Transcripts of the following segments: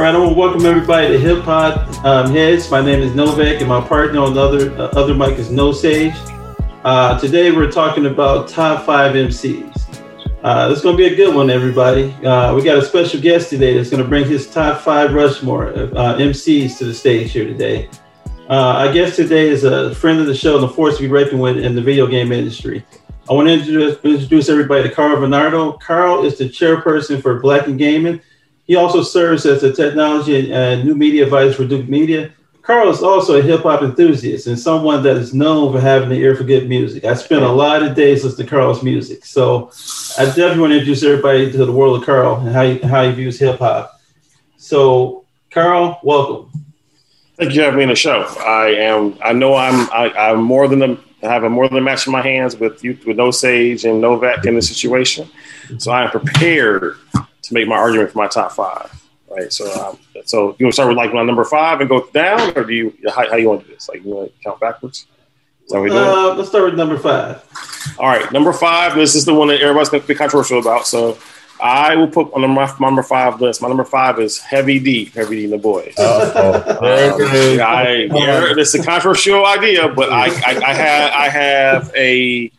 All right, I want to welcome everybody to Hip Hop um, Heads. My name is Novak, and my partner on the other uh, other mic is No Sage. Uh, today we're talking about top five MCs. Uh, this is going to be a good one, everybody. Uh, we got a special guest today that's going to bring his top five Rushmore uh, MCs to the stage here today. Uh, our guest today is a friend of the show and a force to be reckoned with in the video game industry. I want to introduce, introduce everybody to Carl Bernardo. Carl is the chairperson for Black and Gaming he also serves as a technology and new media advisor for Duke Media. Carl is also a hip hop enthusiast and someone that is known for having an ear for good music. I spent a lot of days listening to Carl's music. So I definitely want to introduce everybody to the world of Carl and how he, how he views hip hop. So, Carl, welcome. Thank you for having me on the show. I am. I know I'm. I, am i am more than a, I have a more than a match in my hands with you with No Sage and Novak in the situation. So I am prepared to make my argument for my top five. Right. So, um, so you want to start with like my number five and go down, or do you how, how you want to do this? Like you want to count backwards? Uh, let's start with number five. All right, number five. This is the one that everybody's going to be controversial about. So I will put on my, my, number five list. My number five is Heavy D, Heavy D and the Boys. Oh, um, I, yeah, this is a controversial idea, but I, I, I have I have a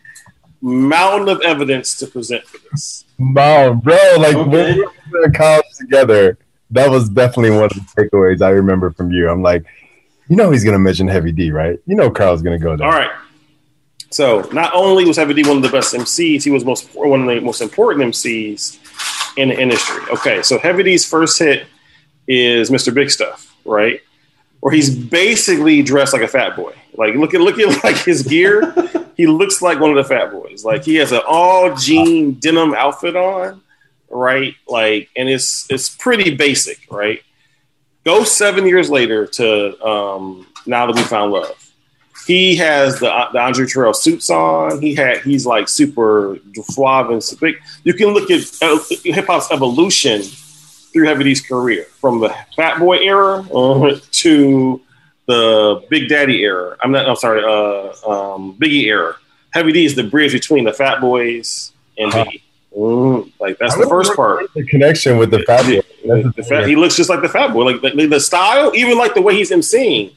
mountain of evidence to present for this. Wow, bro, like okay. when we were in college together, that was definitely one of the takeaways I remember from you. I'm like, you know, he's gonna mention Heavy D, right? You know, Carl's gonna go there. All right. So not only was Heavy D one of the best MCs, he was most one of the most important MCs in the industry. Okay, so Heavy D's first hit is Mr. Big Stuff, right? Where he's basically dressed like a fat boy. Like look at look at like his gear. he looks like one of the fat boys. Like he has an all jean denim outfit on, right? Like, and it's it's pretty basic, right? Go seven years later to um, now that we found love. He has the, the Andre Harrell suits on. He had he's like super suave and big. You can look at uh, hip hop's evolution through Heavy D's career from the Fat Boy era uh, to the Big Daddy era. I'm not. I'm sorry. Uh, um, Biggie era. Heavy D is the bridge between the Fat Boys and uh-huh. Biggie. Mm, like that's the first part. The connection with the Fat Boy. The, the fat, he looks just like the Fat Boy. Like the, the, style, even like the way he's emceeing,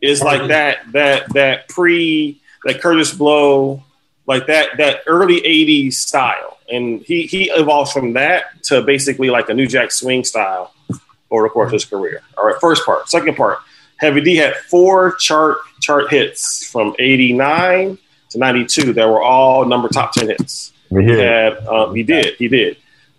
is like that that that pre that Kurtis Blow, like that that early '80s style. And he he evolves from that to basically like a New Jack Swing style over the course of his career. All right, first part. Second part Heavy D had four chart chart hits from '89 to '92 that were all number top ten hits. He had, um, he did, he did.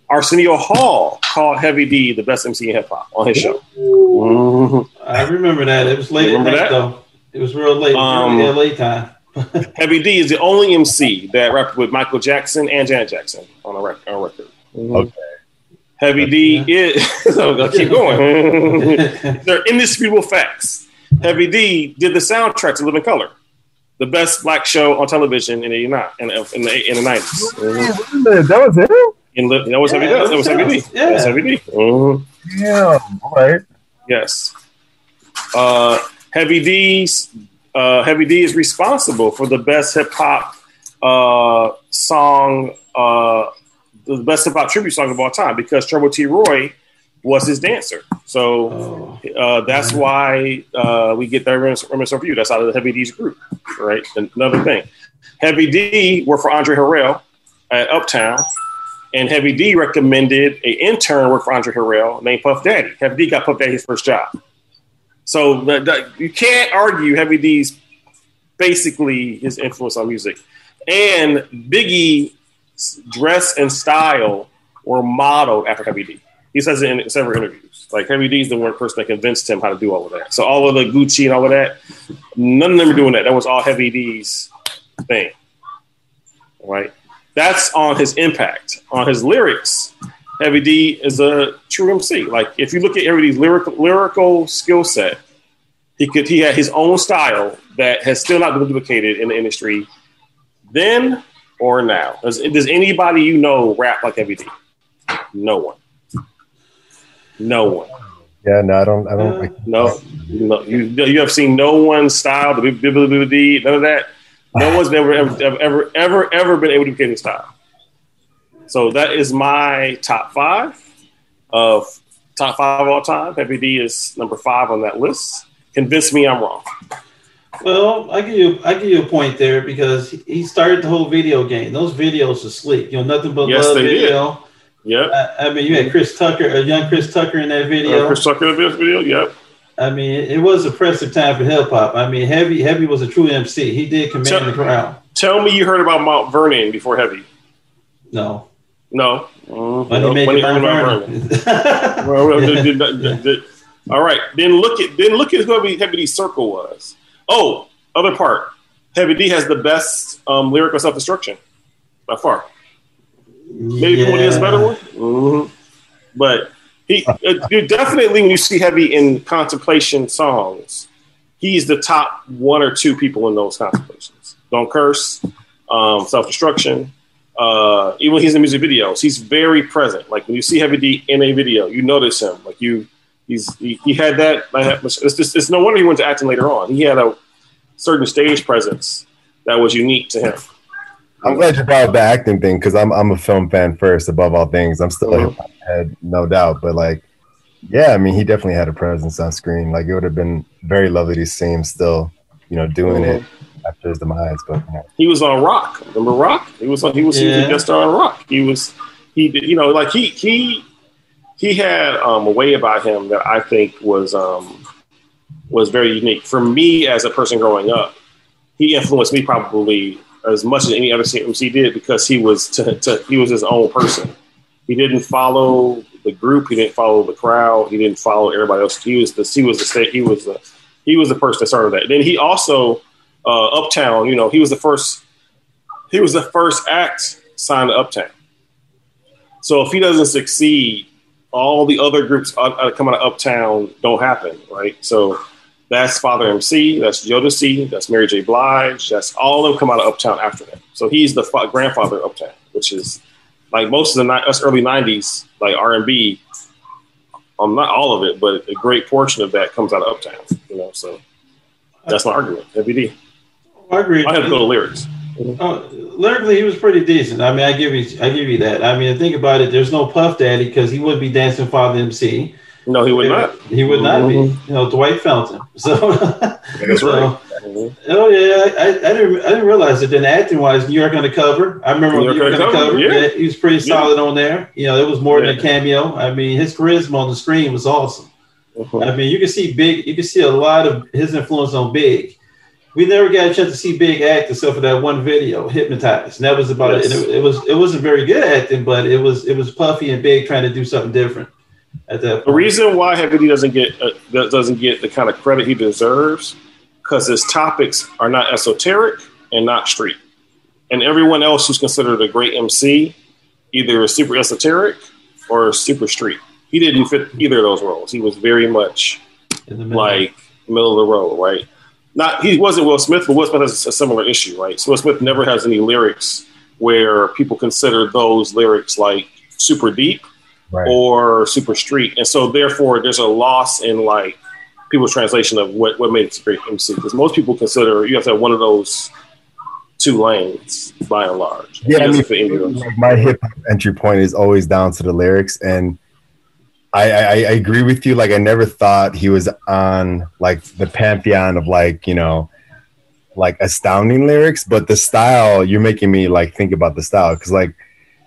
Arsenio Hall called Heavy D the best MC in hip hop on his show. Mm-hmm. I remember that. It was late remember at night, that? though. It was real late. Um, late time. Heavy D is the only MC that rapped with Michael Jackson and Janet Jackson on a, rec- on a record. Mm-hmm. Okay. Heavy D is. so keep going. They're indisputable facts. Heavy D did the soundtrack to Living Color, the best black show on television in the in the in the, in the 90s. That was it. In, that was yeah, Heavy D. That was Heavy D. Yeah. That was Heavy D. Mm-hmm. Yeah. All right. Yes. Uh, Heavy D's uh, Heavy D is responsible for the best hip hop uh, song uh, the best hip hop tribute song of all time because Trouble T. Roy was his dancer. So oh. uh, that's why uh, we get that remix of you. That's out of the Heavy D's group, right? Another thing, Heavy D worked for Andre Harrell at Uptown, and Heavy D recommended an intern work for Andre Harrell named Puff Daddy. Heavy D got Puff Daddy his first job. So the, the, you can't argue Heavy D's basically his influence on music. And Biggie's dress and style were modeled after Heavy D. He says it in several interviews. Like Heavy D's the one person that convinced him how to do all of that. So all of the Gucci and all of that, none of them are doing that. That was all Heavy D's thing. Right? That's on his impact. On his lyrics, Heavy D is a true MC. Like if you look at Heavy D's lyrical lyrical skill set, he could he had his own style that has still not been duplicated in the industry. Then or now? Does, does anybody you know rap like Heavy D? No one. No one. Yeah, no, I don't. I don't. Like no, no, you you have seen no one's style, the D, none of that. No one's ever ever ever ever ever been able to get his style. So that is my top five of top five of all time. Heavy D is number five on that list. Convince me I'm wrong. Well, I give you I give you a point there because he started the whole video game. Those videos are sleek. You know, nothing but Yes, love did. video. Yep. I, I mean, you had Chris Tucker, a young Chris Tucker in that video. Uh, Chris Tucker in this video. Yep. I mean, it was a impressive time for hip hop. I mean, Heavy Heavy was a true MC. He did command Tell- the crowd. Tell me you heard about Mount Vernon before Heavy. No, No. Mm, no. did- all right. Then look at then look at who Heavy, Heavy D's circle was. Oh, other part. Heavy D has the best um, lyrical self destruction by far. Maybe yeah. Woody is a better one. Mhm. But he uh, you definitely when you see Heavy in contemplation songs, he's the top one or two people in those contemplations. Don't curse, um, self destruction. Uh, even when he's in music videos, he's very present. Like when you see Heavy D in a video, you notice him. Like you, he's he, he had that. It's just it's no wonder he went to acting later on. He had a certain stage presence that was unique to him. I'm glad you brought up the acting thing because I'm I'm a film fan first above all things. I'm still a Mhm. hip head, no doubt. But like, yeah, I mean, he definitely had a presence on screen. Like, it would have been very lovely to see him still, you know, doing it after his demise. But you know, He was on Roc. Remember Roc? He was on. He was, he was a guest star on Roc. He was. He did. You know, like he he he had um, a way about him that I think was um, was very unique for me as a person growing up. He influenced me probably as much as any other MC did because he was to, to, he was his own person. He didn't follow the group. He didn't follow the crowd. He didn't follow everybody else. He was the he was the state. He was the he was the person that started that. Then he also uh, Uptown. You know, he was the first. He was the first act signed to Uptown. So if he doesn't succeed, all the other groups coming out of Uptown don't happen, right? So that's Father MC, that's Jodeci, that's Mary J. Blige, that's all of them come out of Uptown after that. So he's the fa- grandfather of Uptown, which is like most of the us early '90s, like R and B. Um, not all of it, but a great portion of that comes out of Uptown. You know, so that's my argument. Heavy D. I agree. I have to go to lyrics. Uh, lyrically, he was pretty decent. I mean, I give you, I give you that. I mean, think about it. There's no Puff Daddy because he wouldn't be dancing Father MC. No, he would not. He would not be. Mhm. You know, Dwight Fountain. So, That's so, right. Oh yeah, I, I didn't, I didn't realize it. Then acting wise, New York Undercover. I remember New New York York, Undercover, Undercover. yeah. Yeah. he was pretty Yeah. solid on there. You know, it was more than a cameo. I mean, his charisma on the screen was awesome. Mhm. I mean, you can see Big. You can see a lot of his influence on Big. We never got a chance to see Big act except for that one video, "Hypnotized." And that was about Yes. it. It. It was it wasn't very good acting, but it was it was Puffy and Big trying to do something different at that. The reason why Heavy D doesn't get uh, doesn't get the kind of credit he deserves because his topics are not esoteric and not street, and everyone else who's considered a great MC either is super esoteric or super street. He didn't fit either of those roles. He was very much in the middle. like middle of the road, right? Not he wasn't Will Smith, but Will Smith has a similar issue, right? So Will Smith never has any lyrics where people consider those lyrics like super deep right? or super street, and so therefore there's a loss in like people's translation of what what made it a great MC because most people consider you have to have one of those two lanes by and large. Yeah, I mean, fit any of those. like my hip hop entry point is always down to the lyrics, and I, I I agree with you. Like I never thought he was on like the pantheon of like you know like astounding lyrics, but the style you're making me like think about the style because like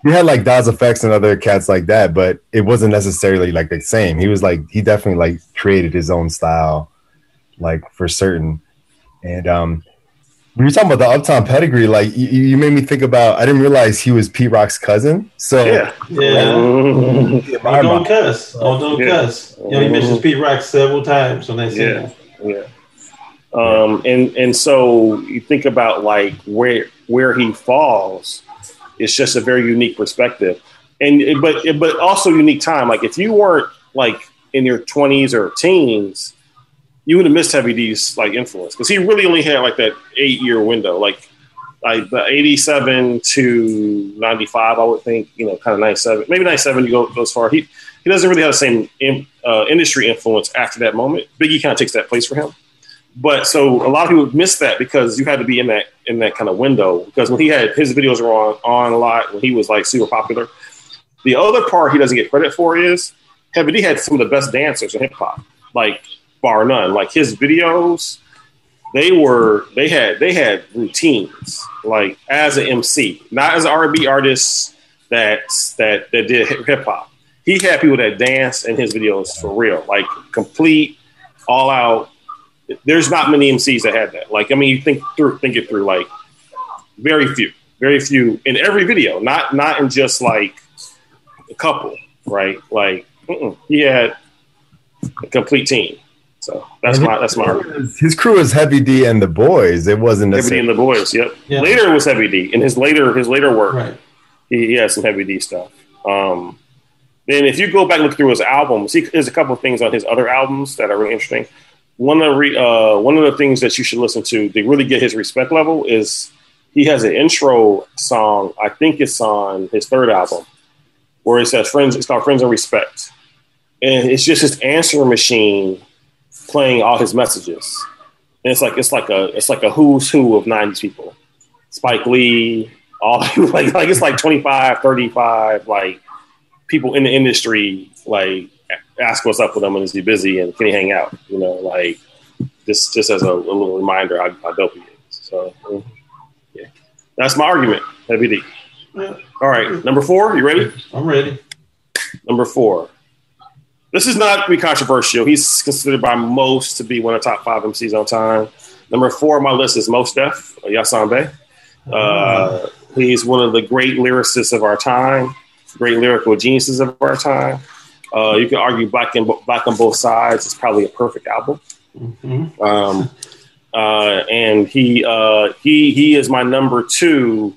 you had like Das EFX and other cats like that, but it wasn't necessarily like the same. He was like he definitely like created his own style, like for certain, and um when you're talking about the Uptown pedigree, like you, you made me think about. I didn't realize he was Pete Rock's cousin. So Yeah. yeah. Oh, don't cuss. Oh, don't Yeah. cuss. You know, he mentions Pete Rock several times on that scene. Yeah. Yeah. Um, and and so you think about like where where he falls, it's just a very unique perspective, and but but also unique time. Like if you weren't like in your twenties or teens, you would have missed Heavy D's like influence because he really only had like that eight year window, like like the eighty seven to ninety five. I would think you know kind of ninety seven, maybe ninety seven. You go goes far. He he doesn't really have the same in, uh, industry influence after that moment. Biggie kind of takes that place for him. But so a lot of people miss that because you had to be in that in that kind of window. Because when he had his videos were on on a lot when he was like super popular. The other part he doesn't get credit for is Heavy D had some of the best dancers in hip hop, like bar none. Like his videos, they were they had they had routines. Like as an MC, not as an R&B artist that that that did hip hop. He had people that dance in his videos for real, like complete, all out. There's not many MCs that had that. Like I mean, you think through, think it through. Like very few, very few in every video. Not not in just like a couple, right? Like mm-mm. he had a complete team. So that's my that's my argument. His crew was Heavy D and the Boys. It wasn't Heavy D and the Boys. Yep. Yeah. Later was Heavy D in his later his later work. Right. He, he has some Heavy D stuff. Um, then if you go back and look through his albums, he, there's a couple of things on his other albums that are really interesting. One of the re, uh, one of the things that you should listen to to really get his respect level is he has an intro song. I think it's on his third album where it says "Friends." It's called "Friends and Respect," and it's just his answering machine playing all his messages. And it's like it's like a it's like a who's who of '90s people. Spike Lee, all like like it's like 25, 35, like people in the industry like ask what's up with him and is he busy and can he hang out? You know, like just just as a, a little reminder how, how dope he is. So yeah, that's my argument. Heavy D. Yeah. All right, number four. You ready? I'm ready. Number four. This is not to be controversial. He's considered by most to be one of the top five MCs on time. Number four on my list is Mos Def, Yasiin Bey. Uh, he's one of the great lyricists of our time great lyrical geniuses of our time. Uh, you can argue Black and Black on Both Sides is probably a perfect album. Mm-hmm. Um, uh, and he uh, he he is my number two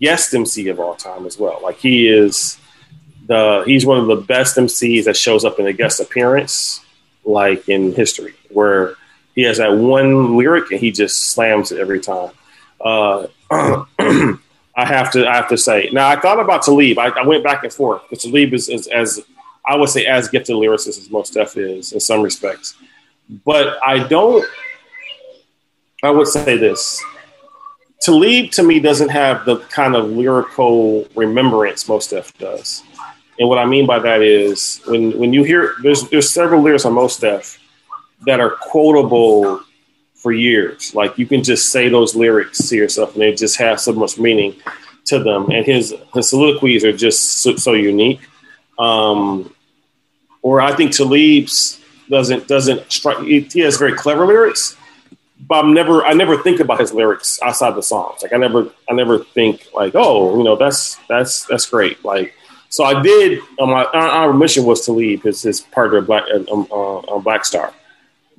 guest MC of all time as well. Like he is the he's one of the best MCs that shows up in a guest appearance like in history, where he has that one lyric and he just slams it every time. Uh, I have to I have to say. Now I thought about Talib. I, I went back and forth. Talib is, is, as I would say as gifted lyricist as Mos Def is in some respects. But I don't I would say this. Talib to me doesn't have the kind of lyrical remembrance Mos Def does. And what I mean by that is when when you hear there's there's several lyrics on Mos Def that are quotable for years. Like you can just say those lyrics to yourself, and they just have so much meaning to them. And his his soliloquies are just so, so unique. Um, or I think Talib's doesn't doesn't strike. He has very clever lyrics, but I'm never I never think about his lyrics outside the songs. Like I never I never think like oh you know that's that's that's great. Like so I did. Um, my our mission was to leave his his partner Black um, uh, Black Star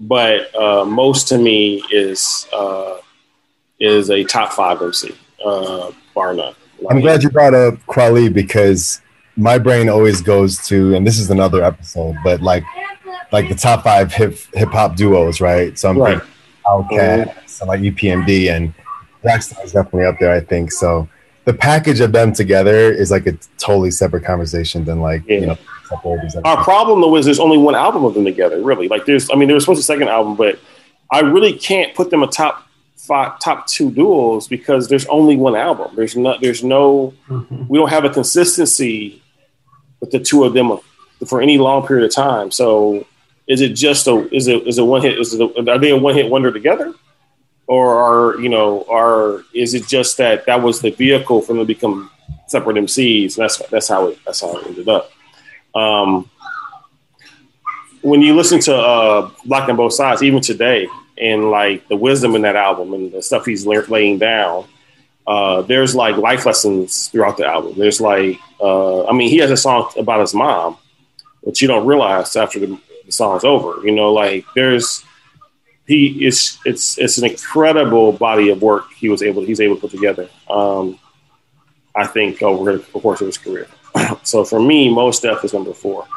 but uh, Mos to me is uh, is a top five MC, uh, bar none. Like, I'm glad you brought up Kweli because my brain always goes to, and this is another episode, but like like the top five hip hip hop duos, right? So I'm right. Outkast mm-hmm. and like EPMD and Blackstar is definitely up there, I think. So the package of them together is like a totally separate conversation than like yeah. you know our problem though is there's only one album of them together, really. Like there's, I mean, there was supposed to be a second album, but I really can't put them a top five, top two duos because there's only one album. There's not, there's no, mm-hmm. we don't have a consistency with the two of them for any long period of time. So is it just a, is it, is it one hit? Is it, a, are they a one hit wonder together? Or are, you know, are, is it just that that was the vehicle for them to become separate MCs? And that's, that's how it, that's how it ended up. Um, when you listen to uh, Black on Both Sides, even today, and like the wisdom in that album and the stuff he's laying down, uh, there's like life lessons throughout the album. There's like, uh, I mean, he has a song about his mom, which you don't realize after the, the song's over. You know, like there's he is it's it's an incredible body of work he was able he's able to put together. Um, I think over the course of his career. so for me, Mos Def is number four.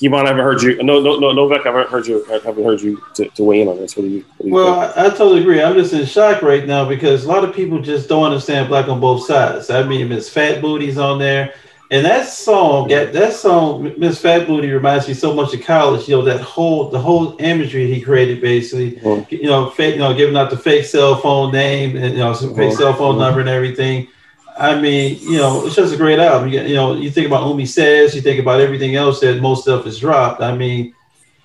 Kevon, I haven't heard you. No, no, no, Novak, I haven't heard you. I haven't heard you to, to weigh in on this. What do you? What do you well, I, I, totally agree. I'm just in shock right now because a lot of people just don't understand Black on Both Sides. I mean, Miss Fat Booty's on there, and that song, that, that song, Miss Fat Booty reminds me so much of college. You know, that whole the whole imagery he created, basically. Mm-hmm. You know, fake, you know, giving out the fake cell phone name and you know, some fake mm-hmm. cell phone mm-hmm. number and everything I mean, you know, it's just a great album. You, you know, you think about Umi Says, you think about everything else that Mos Def is dropped. I mean,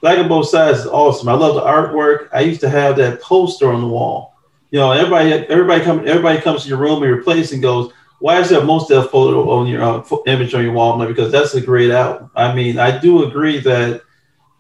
Black on Both Sides is awesome. I love the artwork. I used to have that poster on the wall. You know, everybody, everybody come, everybody comes to your room and your place and goes, "Why is there Mos Def photo on your uh, image on your wall?" Because that's a great album. I mean, I do agree that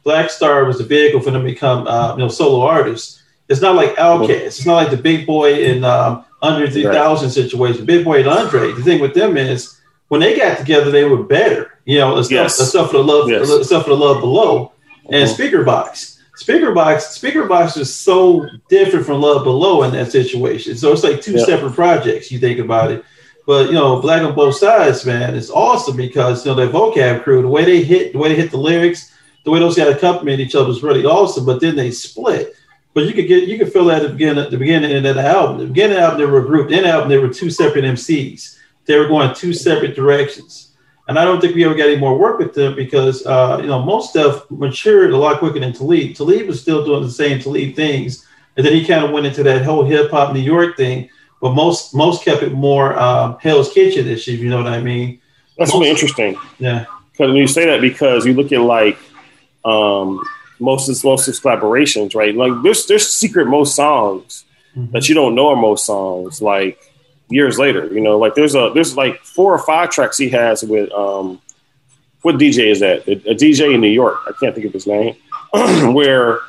Black Star was a vehicle for them to become, uh, you know, solo artists. It's not like Outkast. It's not like the Big Boi in um, Andre 3000 right. situation. Big Boi and Andre. The thing with them is when they got together, they were better. You know, the yes. stuff, the for the love, yes. the stuff for the love below, and mm-hmm. Speakerboxxx. Speaker box, Speakerboxxx is so different from Love Below in that situation. So it's like two yep. separate projects. You think about it, but you know, Black on Both Sides, man, it's awesome because you know their vocab crew, the way they hit, the way they hit the lyrics, the way those guys accompanied each other was really awesome. But then they split. But you could get you could feel that at the beginning, at the beginning of the album. The beginning of the album, they were a group. In the album, they were two separate MCs. They were going two separate directions. And I don't think we ever got any more work with them because uh, you know Mos Def matured a lot quicker than Talib. Talib was still doing the same Talib things, and then he kind of went into that whole hip hop New York thing. But most most kept it more um, Hell's Kitchen ish, if you know what I mean. That's most, really interesting. Yeah, because when you say that because you look at like um, most of most of collaborations, right? Like there's there's secret Mos songs mm-hmm. that you don't know are Mos songs. Like years later, you know, like there's a there's like four or five tracks he has with um, what DJ is that? A, a DJ in New York. I can't think of his name. where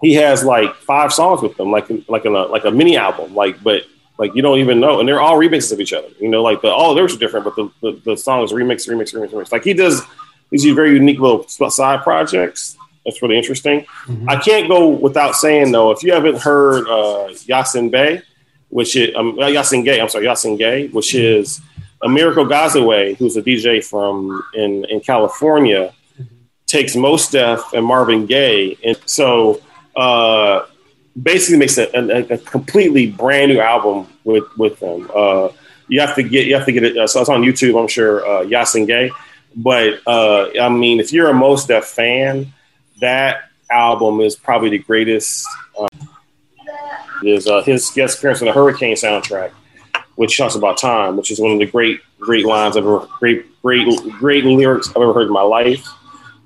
he has like five songs with them, like like a like a mini album, like but like you don't even know, and they're all remixes of each other. You know, like the all the lyrics are different, but the, the, the songs remix, remix, remix, remix. Like he does these very unique little side projects. That's really interesting. Mm-hmm. I can't go without saying though, if you haven't heard uh, Yasiin Bey, which is um, Yasiin Gaye, I'm sorry, Yasiin Gaye, which mm-hmm. is Amerigo Gazaway, who's a DJ from in in California, mm-hmm. takes Mos Def and Marvin Gaye, and so uh, basically makes a, a, a, completely brand new album with with them. Uh, you have to get you have to get it. Uh, so it's on YouTube, I'm sure. Uh, Yasiin Gaye but uh, I mean, if you're a Mos Def fan, that album is probably the greatest. Um, is uh, his guest appearance on the Hurricane soundtrack, which talks about time, which is one of the great, great lines I've ever, great, great, great lyrics I've ever heard in my life.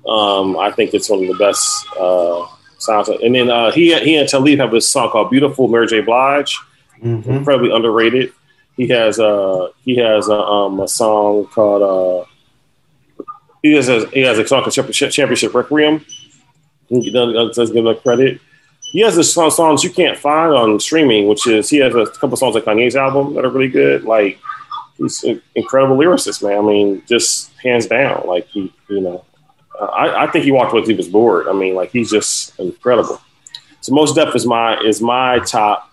Um, I think it's one of the best sounds. And then uh, he he and Talib have this song called "Beautiful," Mary J. Blige, mm-hmm. incredibly underrated. He has uh he has a, um, a song called uh, he has a, he has a song called Championship Requiem. He does give him credit. He has the songs you can't find on streaming, which is he has a couple songs like Kanye's album that are really good. Like he's an incredible lyricist, man. I mean, just hands down. Like he, you know, I, I think he walked away he was bored. I mean, like he's just incredible. So Mos Def is my is my top,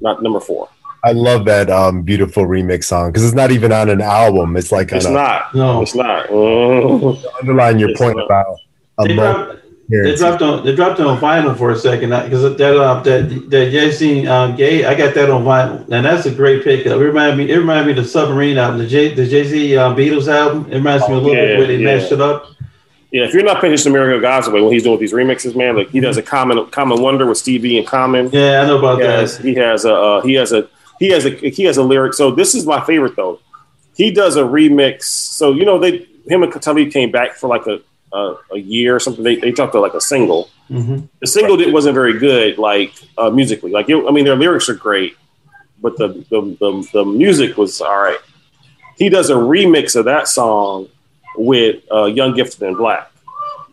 not number four. I love that um, beautiful remix song because it's not even on an album. It's like it's a, not. No, it's not. Mm. Underline your it's point not. about they dropped, they dropped on they dropped it on vinyl for a second because that uh, that that Yasiin um, Gaye I got that on vinyl and that's a great pickup. It reminded me it reminded me of the Submarine album, the J the Jay Z um, Beatles album. It reminds me a little yeah, bit where they yeah. mashed it up. Yeah, if you're not paying attention to Amerigo Gazaway when he's doing these remixes, man, like he does a common common wonder with Stevie and Common. Yeah, I know about he that. Has, he has a uh, he has a he has a he has a lyric. So this is my favorite though. He does a remix. So you know they him and Talib came back for like a a, a year or something. They they dropped like a single. Mm-hmm. The single did, wasn't very good, like uh, musically. Like it, I mean, their lyrics are great, but the, the the the music was all right. He does a remix of that song with uh, Young Gifted and Black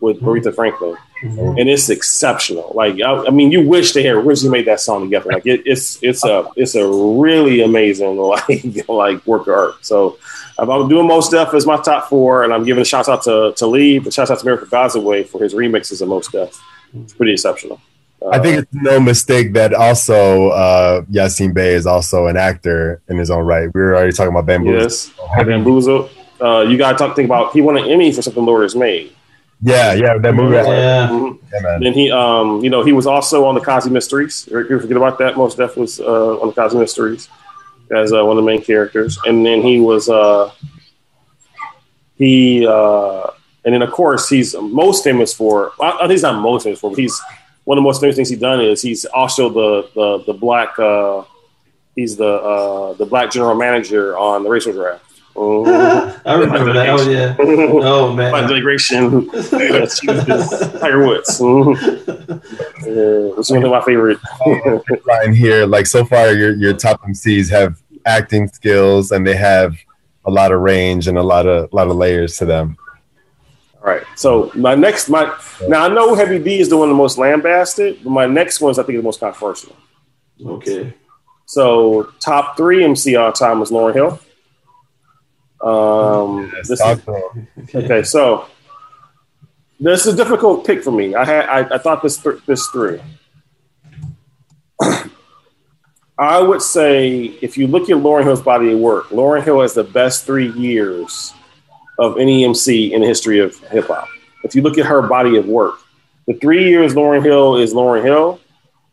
with mm-hmm. Aretha Franklin mm-hmm. and it's exceptional. Like I, I, mean, you wish they had originally made that song together. Like it, it's it's a it's a really amazing like like work of art. So I'm doing Mos Def as my top four, and I'm giving a shout out to to Lee, but shout out to Amerigo Gazaway for his remixes of Mos Def. It's pretty exceptional. I think it's no mistake that also uh, Yasiin Bey is also an actor in his own right. We were already talking about Bamboozle. Yes, Bamboozle. Uh, you got to talk think about he won an Emmy for something Laura's made. Yeah, yeah, that movie. Yeah, mm-hmm. yeah man. And he, um, you know, he was also on the Cosby Mysteries. You forget about that. Mos Def was uh, on the Cosby Mysteries as uh, one of the main characters, and then he was uh, he, uh, and then of course he's most famous for. I think he's not most famous for, but he's one of the most famous things he's done is he's also the the the black uh, He's the uh, the black general manager on the racial draft. Oh. I remember that. Oh yeah. Oh man. My delegation that chooses Tiger Woods. it's one of my favorite. line here, like so far, your your top MCs have acting skills and they have a lot of range and a lot of a lot of layers to them. All right. So my next my now I know Heavy D is the one the most lambasted, but my next one is I think the most controversial. Okay. So top three MC all time was Lauryn Hill. Um, Yes, this is, okay, so this is a difficult pick for me. I had I, I thought this th- this through. I would say if you look at Lauryn Hill's body of work, Lauryn Hill has the best three years of any MC in the history of hip hop. If you look at her body of work, the three years Lauryn Hill is Lauryn Hill,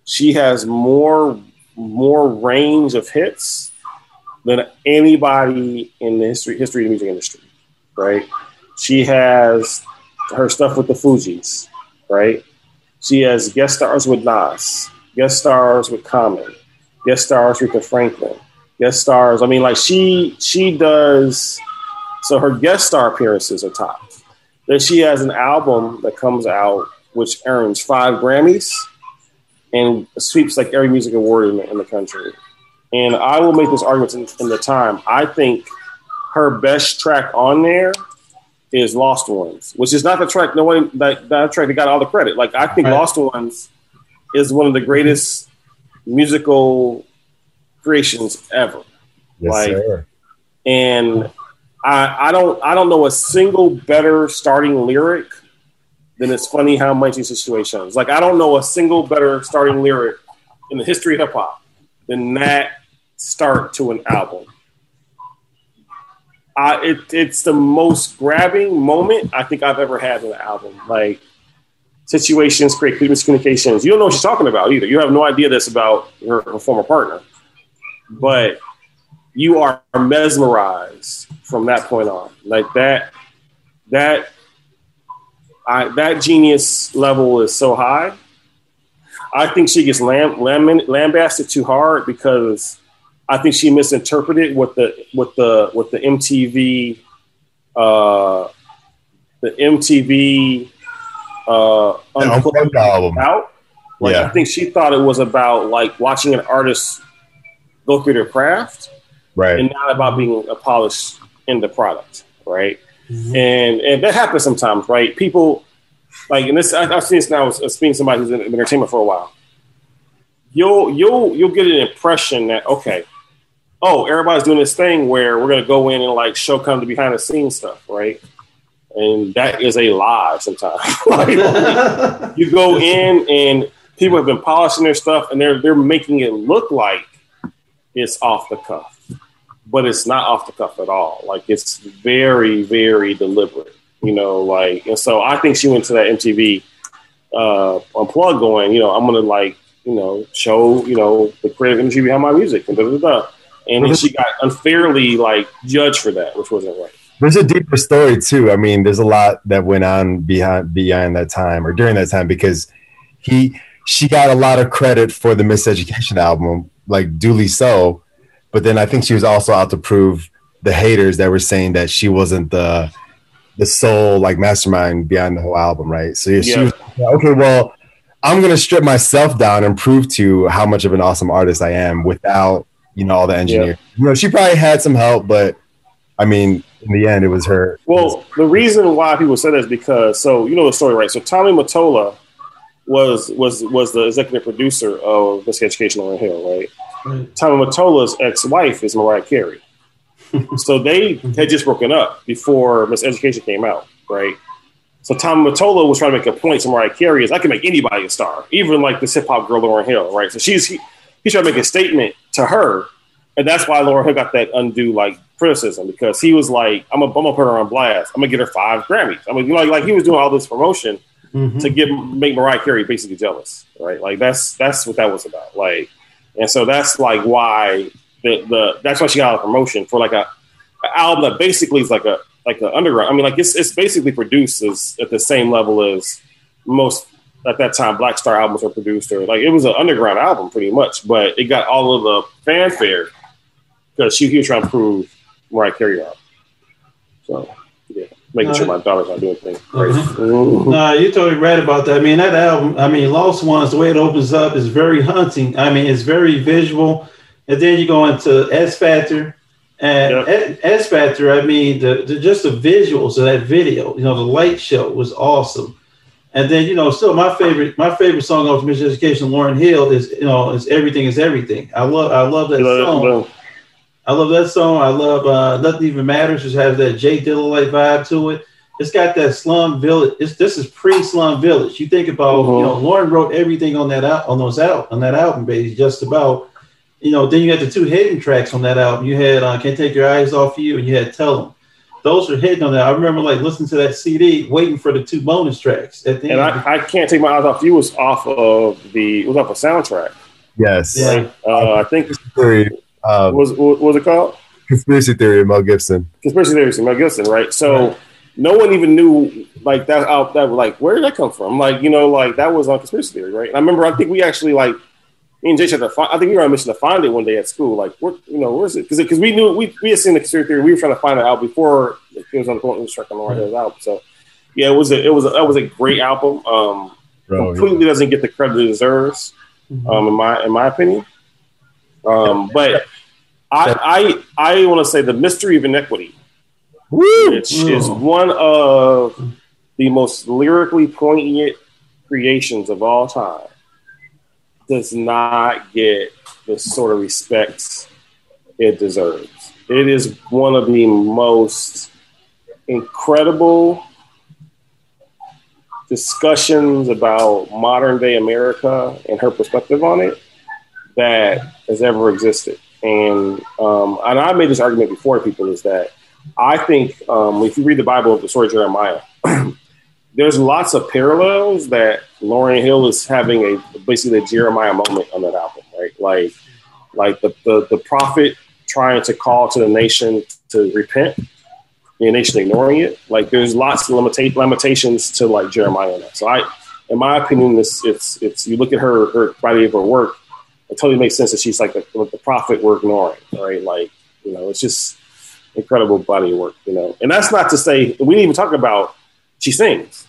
she has more more range of hits than anybody in the history history of the music industry. Right? She has her stuff with the Fugees, right? She has guest stars with Nas, guest stars with Common, guest stars with the Franklin, guest stars. I mean, like she she does. So her guest star appearances are top. Then she has an album that comes out which earns five Grammys and sweeps like every music award in the, in the country. And I will make this argument in, in the time. I think her best track on there is Lost Ones, which is not the track no one that that track that got all the credit. Like I think Right. Lost Ones is one of the greatest musical creations ever. Yes, Like- sir. And I, I don't I don't know a single better starting lyric than it's funny how these situations. Like I don't know a single better starting lyric in the history of hip hop than that start to an album. I, it, it's the most grabbing moment I think I've ever had in an album. Like situations create miscommunications. You don't know what she's talking about either. You have no idea that's about her, her former partner, but you are mesmerized from that point on. Like that, that, I, that genius level is so high. I think she gets lamb, lamb, lambasted too hard because I think she misinterpreted what the what the what the MTV uh, the MTV uh, The Unplugged Unplugged album. out. Like Yeah. I think she thought it was about like watching an artist go through their craft Right. and not about being a polished in the product, right? Mhm. And and that happens sometimes, right? People like, and this I, I've seen this now as, as being somebody who's in entertainment for a while. You'll you'll you'll get an impression that okay, oh, everybody's doing this thing where we're gonna go in and like show kind of the behind the scenes stuff, right? And that is a lie sometimes. like, you go in and people have been polishing their stuff and they're they're making it look like it's off the cuff but it's not off the cuff at all like it's very very deliberate you know like and so i think she went to that mtv uh unplugged going you know i'm gonna like you know show you know the creative energy behind my music and da da da and then she got unfairly like judged for that which wasn't right There's a deeper story too. I mean, there's a lot that went on behind beyond that time or during that time because he she got a lot of credit for the Miseducation album, like duly so. But then I think she was also out to prove the haters that were saying that she wasn't the the sole like mastermind behind the whole album, right? So yeah, she Yeah. was okay. Well, I'm gonna strip myself down and prove to how much of an awesome artist I am without you know all the engineers. You know, she probably had some help, but I mean, in the end, it was her. Well, the reason why people say that is because so you know the story, right? So Tommy Mottola was was was the executive producer of Miseducation on Hill, right? Right. Tommy Mottola's ex-wife is Mariah Carey. so they had just broken up before Miseducation came out, right? So Tommy Mottola was trying to make a point to Mariah Carey is I can make anybody a star, even like this hip hop girl Lauryn Hill, right? So she's he, he's trying to make a statement to her, and that's why Lauryn Hill got that undue like criticism because he was like, I'm gonna, I'm gonna put her on blast. I'm gonna get her five Grammys. I mean, you know, like, like he was doing all this promotion Mhm. to get make Mariah Carey basically jealous, right? Like that's that's what that was about. Like, and so that's like why the the that's why she got a promotion for like a, a album that basically is like a like an underground. I mean, like it's it's basically produced as, at the same level as most at that time Black Star albums were produced, or like it was an underground album pretty much, but it got all of the fanfare because she, he was trying to prove Mariah Carey out. So yeah, making sure my daughter's not doing things crazy. Uh-huh. No, you're totally right about that. I mean, that album, I mean, Lost Ones, the way it opens up is very hunting. I mean, it's very visual. And then you go into Ex-Factor. And yep. Ex-Factor, I mean, the, the, just the visuals of that video, you know, the light show was awesome. And then, you know, still my favorite, my favorite song off Mission Education, Lauryn Hill, is you know, is Everything is Everything. I love I love that song. I love that song. I love uh, Nothing Even Matters, which has that J Dilla like vibe to it. It's got that slum village. It's this is pre slum village. You think about, you know, uh-huh. Wrote everything on that out on those out on that album, baby, just about. You know, then you had the two hidden tracks on that album. You had uh, Can't Take Your Eyes Off You, and you had Tell Them. Those are hitting on that. I remember like listening to that CD, waiting for the two bonus tracks at the and end. I, I can't take my eyes off you was off of the it was off a soundtrack. Yes. Yeah. Uh, I think um, what, was, what was it called? Conspiracy Theory, Mel Gibson. Conspiracy Theory, Mel Gibson, right? So right. no one even knew like that out that like where did that come from? Like you know, like that was on Conspiracy Theory, right? And I remember I think we actually like me and Jay had to find. I think we were on a mission to find it one day at school. Like, where, you know, where's it? Because because we knew we, we had seen the conspiracy theory. We were trying to find it out before it was on the point We track on the right album. So yeah, it was a it was a, that was a great album. Um, Bro, completely yeah. doesn't get the credit it deserves, mm-hmm. um, in my in my opinion. Um, but I I I want to say the mystery of iniquity, Woo! which is one of the most lyrically poignant creations of all time, does not get the sort of respect it deserves. It is one of the most incredible discussions about modern day America and her perspective on it that has ever existed. And um, and I made this argument before people is that I think um, if you read the Bible of the story of Jeremiah, there's lots of parallels that Lauryn Hill is having a basically a Jeremiah moment on that album, right? Like like the, the, the prophet trying to call to the nation to repent, the nation ignoring it. Like there's lots of limita- limitations to like Jeremiah. So I, in my opinion, this it's it's you look at her her body of her work it totally makes sense that she's like the, the prophet we're ignoring, right? Like, you know, it's just incredible body of work, you know. And that's not to say we didn't even talk about she sings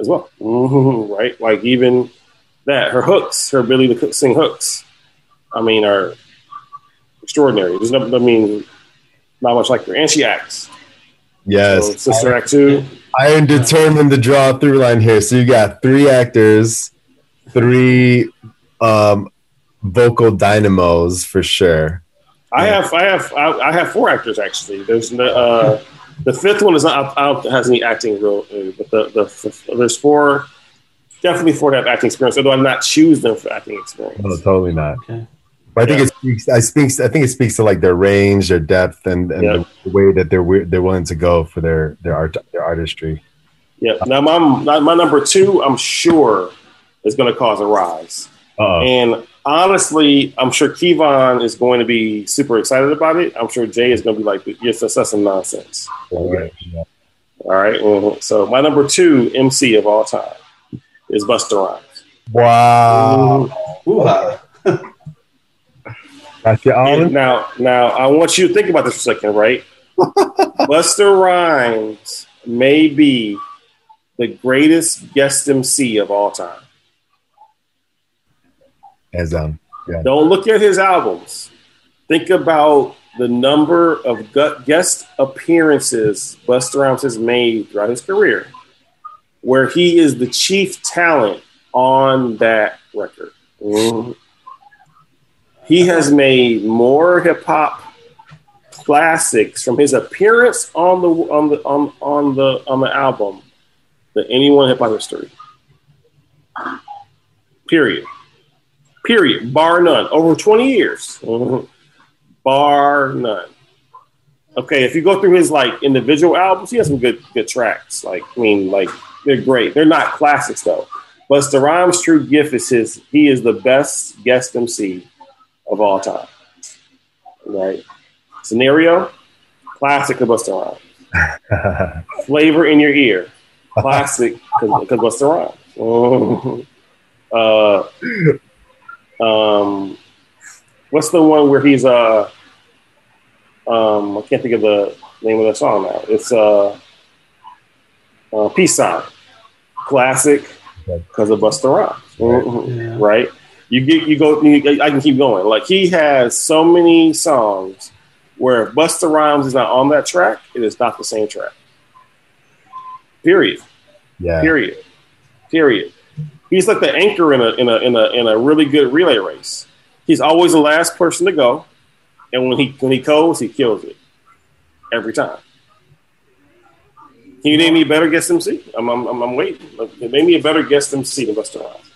as well, mm-hmm, right? Like even that her hooks, her ability to sing hooks, I mean, are extraordinary. There's no, I mean, not much like her, and she acts. Yes, so, Sister I, Act two. I am determined to draw a through line here. So you got three actors, three um, vocal dynamos for sure. I yeah. have I have I, have four actors actually. There's the uh, the fifth one is not I don't has any acting role, uh, but the, the, the there's four definitely four that have acting experience. Although I'm not choose them for acting experience. No, totally not. Okay. But I think yeah. it speaks. I speaks. I think it speaks to like their range, their depth, and, and yeah. the way that they're they're willing to go for their their art their artistry. Yeah. Now my my number two, I'm sure, is going to cause a rise. Uh-oh. And honestly, I'm sure Kevon is going to be super excited about it. I'm sure Jay is going to be like, yes, that's, that's some nonsense. All right. All right. Well, so my number two MC of all time is Busta Rhymes. Wow. Ooh. Ooh. That's your own. Now, now I want you to think about this for a second, right? Busta Rhymes may be the greatest guest MC of all time. As um, yeah. Don't look at his albums. Think about the number of guest appearances Busta Rhymes has made throughout his career, where he is the chief talent on that record. Mm-hmm. He has made more hip hop classics from his appearance on the on the on, on the on the album than anyone in hip hop history. Period. Period. Bar none. Over 20 years. Mm-hmm. Bar none. Okay, if you go through his like individual albums, he has some good good tracks. Like, I mean, like they're great. They're not classics though. But the Rhymes' true gift is his. He is the best guest MC of all time. Right? Scenario, classic of Busta Rhymes. Flavor in your ear, classic because Busta Rhymes. Uh, um, what's the one where he's uh, um, I can't think of the name of the song now. It's uh, uh Peace Sign, classic because of Busta Rhymes, mm-hmm. yeah. right? You get you go. You, I can keep going. Like he has so many songs where Busta Rhymes is not on that track. It is not the same track. Period. Yeah. Period. Period. He's like the anchor in a in a in a in a really good relay race. He's always the last person to go, and when he when he goes, he kills it every time. Can you name me a better guest MC? I'm I'm, I'm waiting. Name me a better guest MC than Busta Rhymes.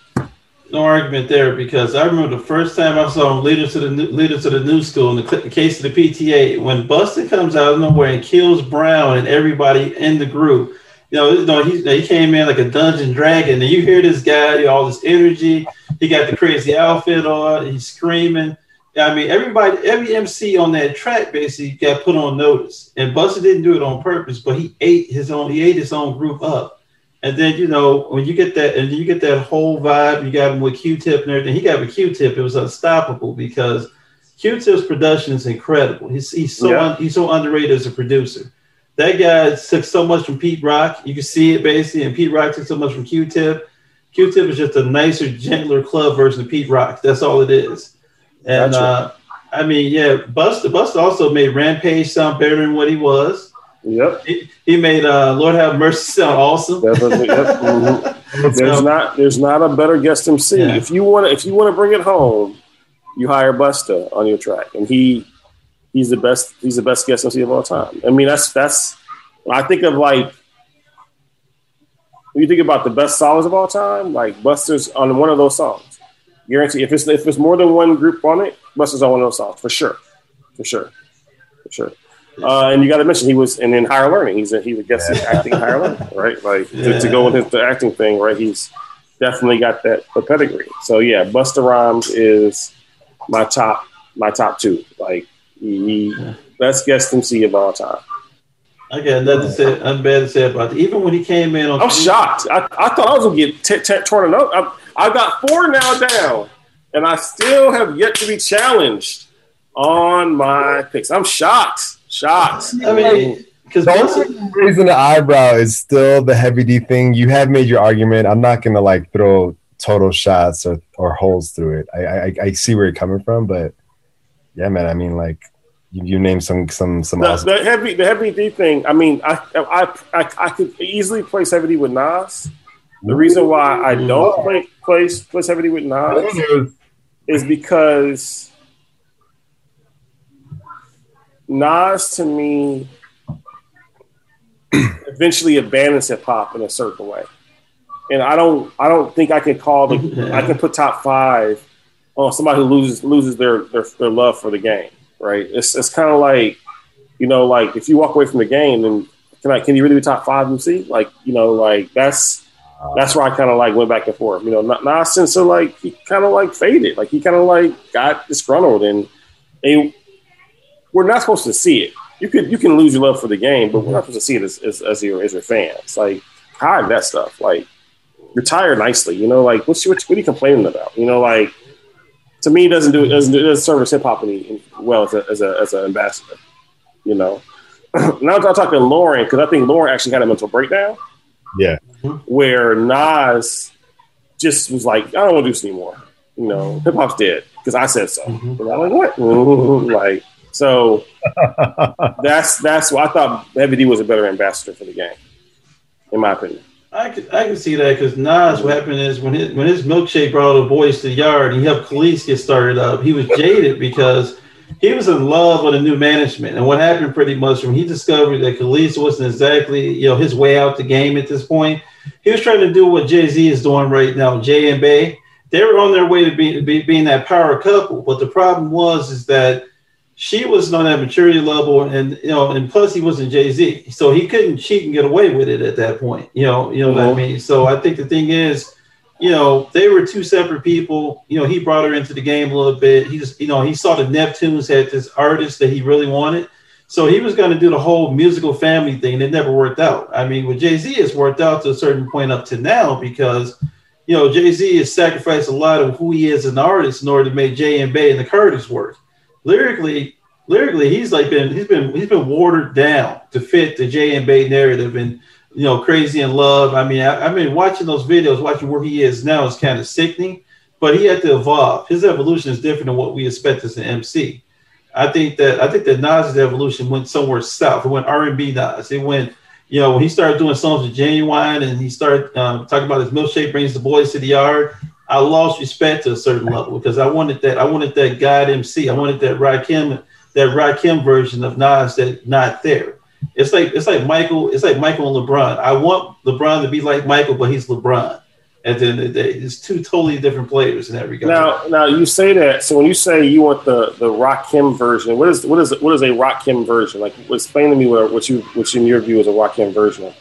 No argument there because I remember the first time I saw him leader to the leader to the new school in the case of the PTA when Busta comes out of nowhere and kills Brown and everybody in the group you know, you know he, he came in like a dungeon dragon, and you hear this guy, you know, all this energy. He got the crazy outfit on. He's screaming. I mean, everybody, every MC on that track basically got put on notice. And Busta didn't do it on purpose, but he ate his own. He ate his own group up. And then you know when you get that, and you get that whole vibe, you got him with Q-Tip and everything. He got with Q-Tip. It was unstoppable because Q-Tip's production is incredible. He's he's so yeah. un, he's so underrated as a producer that guy took so much from Pete Rock. You can see it basically, and Pete Rock took so much from Q-Tip. Q-Tip is just a nicer, gentler club version of Pete Rock. That's all it is. And uh, I mean, yeah, Busta Busta also made Rampage sound better than what he was. Yep. He, he made uh, Lord Have Mercy sound awesome. yep. mm-hmm. There's not there's not a better guest MC. Yeah. If you want if you want to bring it home, you hire Busta on your track, and he he's the best. He's the best guest MC of all time. I mean, that's that's. I think of like when you think about the best songs of all time, like Busta's on one of those songs. Guarantee if it's if it's more than one group on it, Busta's on one of those songs for sure, for sure, for sure. Uh, and you got to mention he was and in higher learning. He's a he's a guest yeah. acting higher learning, right? Like yeah. to, to, go with his, the acting thing, right? He's definitely got that the pedigree. So yeah, Busta Rhymes is my top my top two. Like he, best guest MC of all time. I got nothing to say. I'm bad to say about it. Even when he came in on, I'm shocked. I, I thought I was gonna get t- t- torn up. I, I got four now down, and I still have yet to be challenged on my picks. I'm shocked. Shocked. I mean, because the only reason the eyebrow is still the heavy D thing. You have made your argument. I'm not gonna like throw total shots or, or holes through it. I, I I see where you're coming from, but yeah, man. I mean, like you, you name some some some the, awesome. the heavy the heavy D thing. I mean, I I I, I could easily place heavy D with Nas. The reason why I don't play, place place heavy D with Nas is because Nas to me eventually abandons hip hop in a certain way, and I don't I don't think I can call the. I can put top five on somebody who loses loses their their, their love for the game, right? It's it's kind of like you know, like if you walk away from the game, then can I can you really be top five MC? Like you know, like that's that's where I kind of like went back and forth. You know, not since like he kind of like faded, like he kind of like got disgruntled, and and we're not supposed to see it. You could you can lose your love for the game, but we're not supposed to see it as as, as your as your fans. Like hide that stuff. Like retire nicely. You know, like what's what, what are you complaining about? You know, like to me, doesn't do it doesn't, it doesn't service hip hop any well as a, as a as an ambassador. You know. now I'm talking Lauryn because I think Lauryn actually had a mental breakdown. Yeah. Where Nas just was like, I don't want to do this anymore. You know, hip hop's dead because I said so. Mm-hmm. And I'm like, what? like, so that's that's why I thought Heavy D was a better ambassador for the game, in my opinion. I can, I can see that because Nas, what happened is when his, when his milkshake brought all the boys to the yard, and he helped Kelis get started up. He was jaded because he was in love with the new management. And what happened pretty much when he discovered that Kelis wasn't exactly you know his way out the game at this point, he was trying to do what Jay Z is doing right now. Jay and Bay, they were on their way to be, be, being that power couple. But the problem was is that she was on that maturity level, and you know, and plus he wasn't Jay Z, so he couldn't cheat and get away with it at that point. You know, you know mm-hmm. what I mean. So I think the thing is, you know, they were two separate people. You know, he brought her into the game a little bit. He just, you know, he saw the Neptunes had this artist that he really wanted. So he was going to do the whole musical family thing. It never worked out. I mean, with Jay Z, it's worked out to a certain point up to now because, you know, Jay Z has sacrificed a lot of who he is as an artist in order to make Jay and Bay and the Curtis work. Lyrically, lyrically, he's like been he's been he's been watered down to fit the J.M.B. narrative and you know, crazy in love. I mean, I, I mean, watching those videos, watching where he is now is kind of sickening. But he had to evolve. His evolution is different than what we expect as an MC. I think that I think that Nas's evolution went somewhere south. It went R and B Nas. It went, you know, when he started doing songs with Ginuwine and he started um, talking about his milkshake brings the boys to the yard. I lost respect to a certain level because I wanted that. I wanted that God MC. I wanted that Rakim, that Rakim version of Nas that not there. It's like it's like Michael. It's like Michael and LeBron. I want LeBron to be like Michael, but he's LeBron at the end of the day. It's two totally different players in that regard. Now, now you say that. So when you say you want the the Rakim version, what is what is what is a Rakim version? Like, explain to me what what you which in your view is a Rakim version.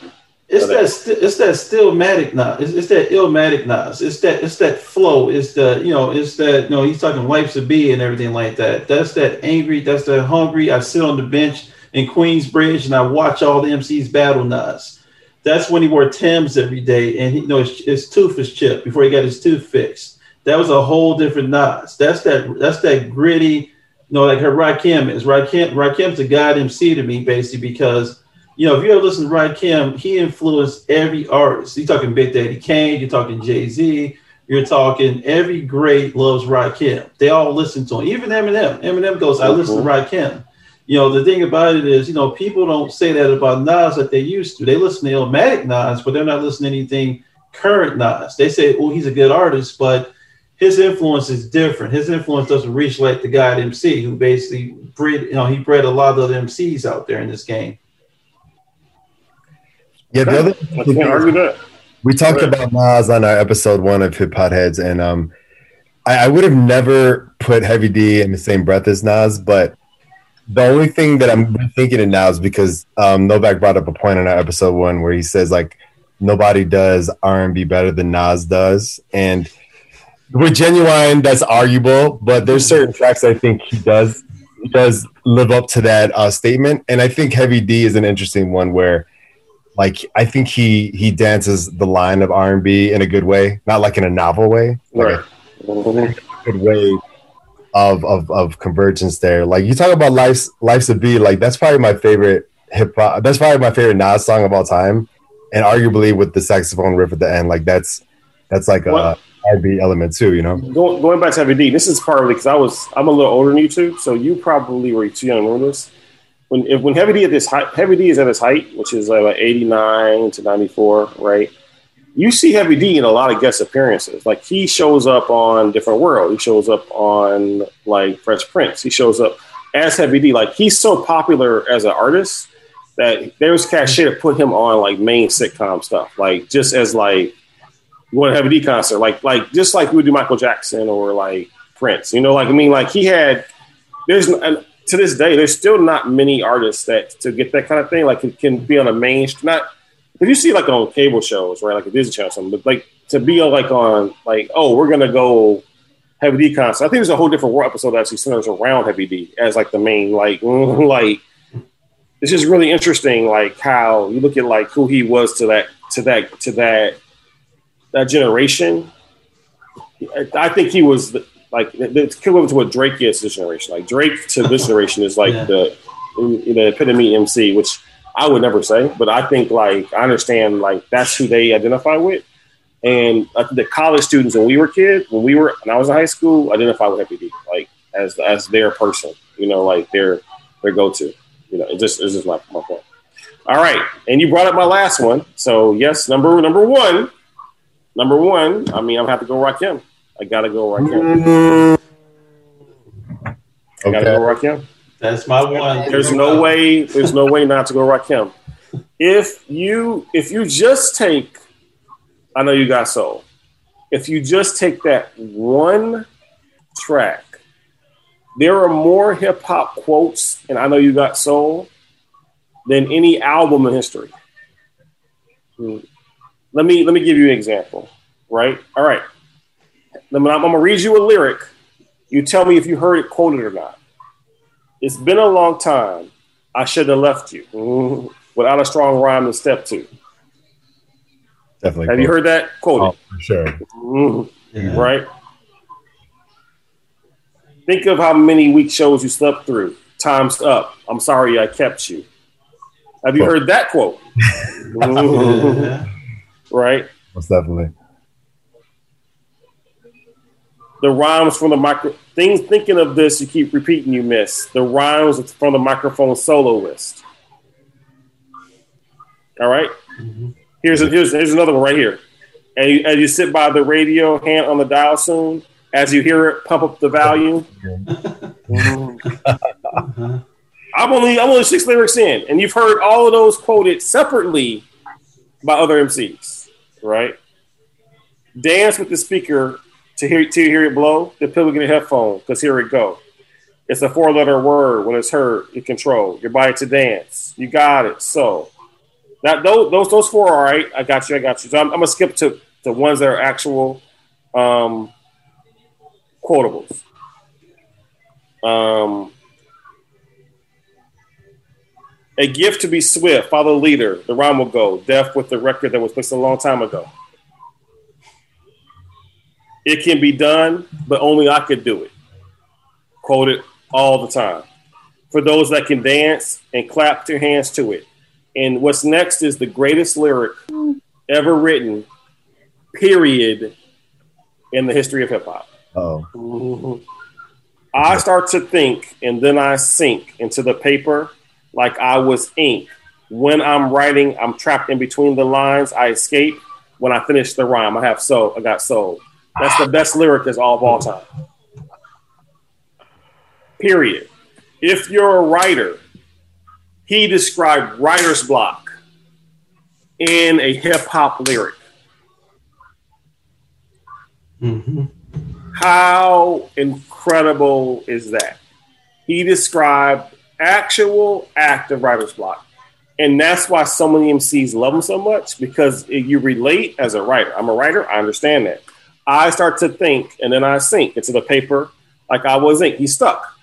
It's that, st- it's that stillmatic Nas. It's, it's that illmatic Nas. It's that it's that flow. It's the you know it's that you know he's talking wipes a bee and everything like that. That's that angry. That's that hungry. I sit on the bench in Queensbridge and I watch all the MCs battle Nas that's when he wore Tim's every day, and he, you know his, his tooth was chipped before he got his tooth fixed. That was a whole different Nas. That's that. That's that gritty. You know, like her Rakim is Rakim. Rakim's a god MC to me, basically, because you know if you ever listen to Rakim, he influenced every artist. You're talking Big Daddy Kane. You're talking Jay Z. You're talking every great loves Rakim. They all listen to him. Even Eminem. Eminem goes, "I listen to mm-hmm. Rakim." you know, the thing about it is, you know, people don't say that about Nas that they used to. They listen to Illmatic Nas, but they're not listening to anything current Nas. They say, oh, he's a good artist, but his influence is different. His influence doesn't reach like the guy at MC, who basically bred, you know, he bred a lot of the MCs out there in this game. Yeah, the other I can't argue that. We talked about Nas on our episode one of Hip Hop Heads, and um, I, I would have never put Heavy D in the same breath as Nas, but the only thing that I'm thinking of now is because um, Novak brought up a point in our episode one where he says like nobody does R and B better than Nas does, and with Ginuwine that's arguable, but there's certain tracks I think he does he does live up to that uh, statement, and I think Heavy D is an interesting one where. Like I think he he dances the line of R and B in a good way, not like in a novel way, like right. a good way of, of of convergence there. Like you talk about life's life's a beat, like that's probably my favorite hip hop. That's probably my favorite Nas song of all time, and arguably with the saxophone riff at the end, like that's that's like a R&B element too. You know, going, going back to Heavy D, this is partly because I was I'm a little older than you two, so you probably were too young to remember this. When if when Heavy D at this height, Heavy D is at his height, which is uh, like 89 to 94, right? you see Heavy D in a lot of guest appearances. Like he shows up on Different World. He shows up on like Fresh Prince. He shows up as Heavy D. Like he's so popular as an artist that there was cachet to put him on like main sitcom stuff. Like just as like one Heavy D concert. Like like just like we would do Michael Jackson or like Prince. You know, like I mean, like he had. There's and to this day, there's still not many artists that to get that kind of thing. Like it can be on a main not if you see like on cable shows, right, like a Disney Channel or something, but like to be like on like, oh, we're gonna go Heavy D concert. I think there's a whole different world episode that actually centers around Heavy D as like the main like like it's just really interesting like how you look at like who he was to that to that to that that generation. I think he was like it's equivalent to what Drake is this generation. Like Drake to this generation is like yeah. the the epitome MC, which I would never say, but I think like I understand like that's who they identify with. And uh, the college students when we were kids, when we were when I was in high school, identify with FPD like as as their person, you know, like their their go to. You know, it just it's just my, my point. All right, and you brought up my last one, so yes, number number one, number one. I mean, I'm have to go Rakim. I gotta go Rakim. Okay. I gotta go Rakim. That's my one. There's no way. There's no way not to go Rakim. If you if you just take, I know you got soul. If you just take that one track, there are more hip hop quotes, and I know you got soul, than any album in history. Hmm. Let me let me give you an example. Right. All right. I'm gonna read you a lyric. You tell me if you heard it quoted or not. It's been a long time, I should have left you without a strong rhyme in step two. Definitely. Have you heard that Oh, quoted? for sure. Mhm. Yeah. Right. Think of how many weak shows you slept through. Time's up. I'm sorry I kept you. Have you Quote. heard that quote? Mhm. Right. Most definitely. The rhymes from the micro things thinking of this you keep repeating you miss. The rhymes from the microphone soloist. All right? Mm-hmm. Here's a, here's here's another one right here. And you, as you sit by the radio hand on the dial soon. As you hear it pump up the volume. I'm only i'm only six lyrics in and you've heard all of those quoted separately by other mcs right? Dance with the speaker to hear to hear it blow, the people get a headphone because here it go. It's a four letter word. When it's heard, you control your body to dance. You got it. So that those those, those four are all right. I got you. I got you. So I'm, I'm gonna skip to the ones that are actual um, quotables. Um, a gift to be swift, follow the leader. The rhyme will go. Deaf with the record that was placed a long time ago. It can be done, but only I could do it. Quote it all the time. For those that can dance and clap their hands to it. And what's next is the greatest lyric ever written, period, in the history of hip hop. Oh, mm-hmm. I start to think and then I sink into the paper like I was ink. When I'm writing, I'm trapped in between the lines. I escape. When I finish the rhyme, I have soul. I got soul. That's the best lyric is all of all time. Period. If you're a writer, he described writer's block in a hip hop lyric. Mhm. How incredible is that? He described actual active writer's block. And that's why so many MCs love him so much because you relate as a writer. I'm a writer, I understand that. I start to think and then I sink into the paper like I was ink. He's stuck.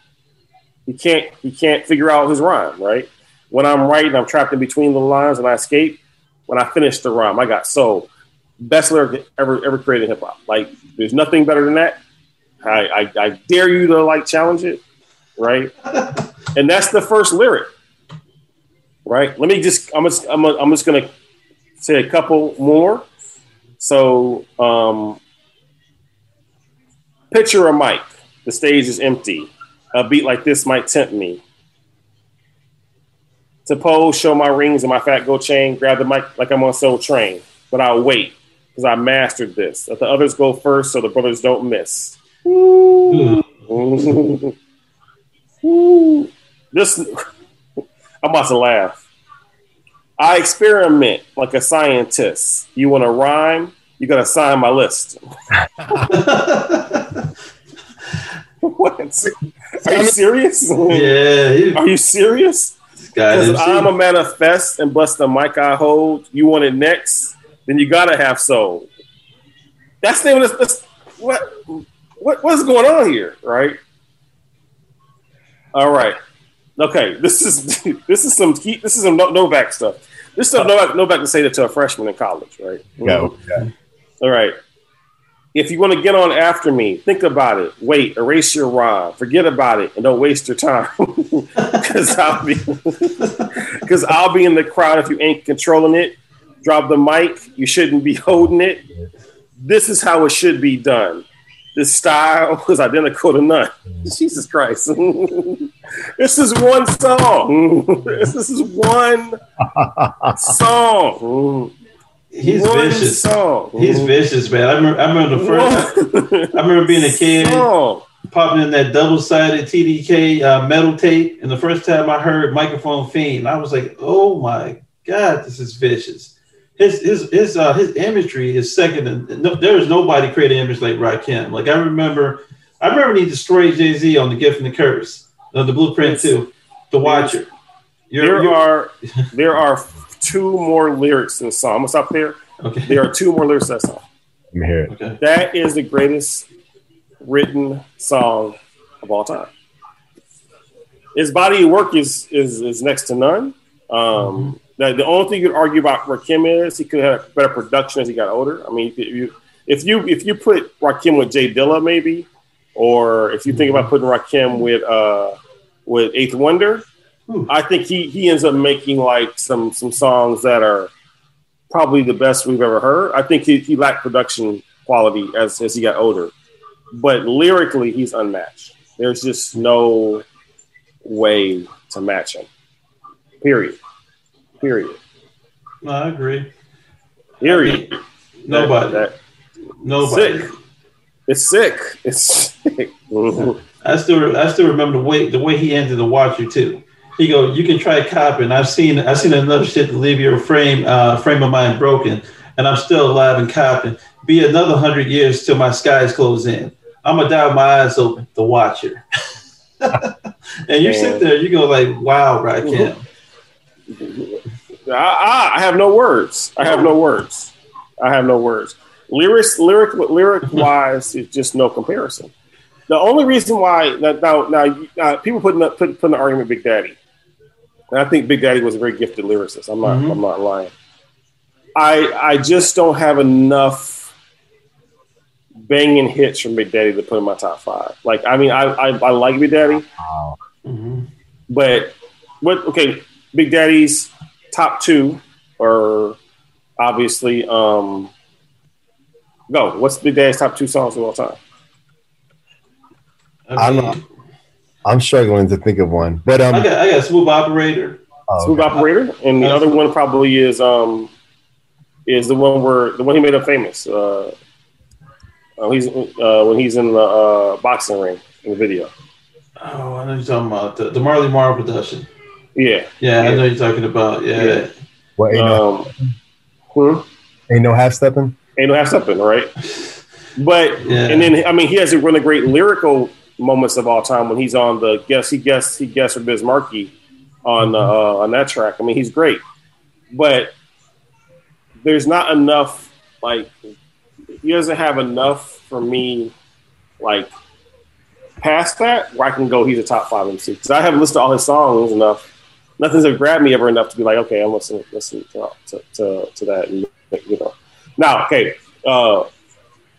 He can't he can't figure out his rhyme, right? When I'm writing, I'm trapped in between the lines and I escape. When I finish the rhyme, I got so Best lyric ever ever created hip hop. Like there's nothing better than that. I, I I dare you to like challenge it, right? and that's the first lyric, right? Let me just I'm just I'm, I'm just gonna say a couple more. So um, picture a mic. The stage is empty. A beat like this might tempt me. To pose, show my rings and my fat gold chain, grab the mic like I'm on Soul Train. But I'll wait because I mastered this. Let the others go first so the brothers don't miss. This, I'm about to laugh. I experiment like a scientist. You want to rhyme? You got to sign my list. what? Are you serious? yeah, Are you serious? Because I'm a manifest and bust the mic I hold. You want it next? Then you gotta have soul. That's the name of this. what, what what's going on here, right? All right. Okay. This is this is some key, this is some No- Novak stuff. This stuff Novak Novak can say that to a freshman in college, right? yeah, yeah. All right. If you want to get on after me, think about it. Wait, erase your rhyme, forget about it, and don't waste your time. Because I'll be, because I'll be in the crowd if you ain't controlling it. Drop the mic. You shouldn't be holding it. This is how it should be done. This style was identical to none. Jesus Christ! this is one song. this is one song. He's one vicious. Song. He's vicious, man. I remember, I remember the first. I remember being a kid, Song. popping in that double-sided TDK uh, metal tape, and the first time I heard "Microphone Fiend," I was like, "Oh my god, this is vicious." His his his uh, his imagery is second. To, no, there is nobody created image like Rakim. Like I remember, I remember he destroyed Jay Z on the Gift and the Curse, uh, the Blueprint Yes. too, the Watcher. You're, There you're- are there are two more lyrics in the song. I'm gonna stop there. okay. There are two more lyrics in that song. Let me hear it. Okay. That is the greatest written song of all time. his body of work is is, is next to none. Um, the, the only thing you could argue about Rakim is he could have better production as he got older. I mean, if you if you if you put Rakim with J Dilla, maybe, or if you think about putting Rakim with uh with Eighth Wonder, I think he he ends up making like some some songs that are probably the best we've ever heard. I think he, he lacked production quality as as he got older, but lyrically he's unmatched. There's just no way to match him. Period. Period. No, I agree. Period. Nobody. That- Nobody. Sick. It's sick. It's sick. I still I still remember the way the way he ended the watcher too. He go, you can try copping. I've seen I've seen enough shit to leave your frame uh, frame of mind broken, and I'm still alive and copping. Be another hundred years till my skies close in. I'm gonna die with my eyes open. The watcher. and you sit there, you go like, wow, Rakim. I, I, I have no words. I have no words. I have no words. Lyrics, lyric, lyric wise, it's just no comparison. The only reason why now now, now uh, people putting up put, putting the argument Big Daddy, and I think Big Daddy was a very gifted lyricist. I'm not Mhm. I'm not lying. I I just don't have enough banging hits from Big Daddy to put in my top five. Like I mean I I, I like Big Daddy, Mhm. but what? Okay, Big Daddy's top two are obviously. um Go. What's Big Daddy's top two songs of all time? I, I'm mean, not- I'm struggling to think of one, but um, I got I got smooth operator. oh, Smooth okay. Operator, and the other one probably is um is the one where the one he made up famous. Uh, uh, he's uh, when he's in the uh, boxing ring in the video. Oh, I know you're talking about the, the Marley Marl production. Yeah. Yeah, I know you're talking about. Yeah, Yeah. What ain't no, Um, hmm? ain't no half stepping. Ain't no half stepping, right? But Yeah. and then I mean he has it run a really great lyrical moments of all time when he's on the guest he guessed he guessed for Biz Markie on uh, on that track. I mean he's great, but there's not enough like he doesn't have enough for me like past that where I can go he's a top five MC because I haven't listened to all his songs enough. Nothing's ever grabbed me ever enough to be like okay I'm listening listen to to, to, to that and, you know now okay. Uh,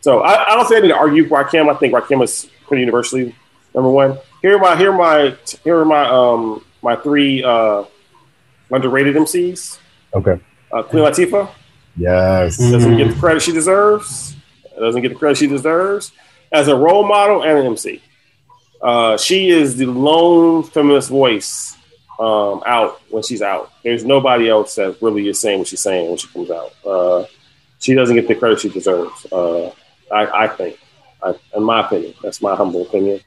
so I, I don't think I need to argue for Rakim. I think Rakim is pretty universally number one. Here are my here are my here are my um my three uh underrated MCs. Okay. Uh, Queen Latifah Yes. doesn't get the credit she deserves. Doesn't get the credit she deserves as a role model and an MC. Uh, she is the lone feminist voice um, out when she's out. There's nobody else that really is saying what she's saying when she comes out. Uh, she doesn't get the credit she deserves. Uh, I, I think, I, in my opinion, that's my humble opinion.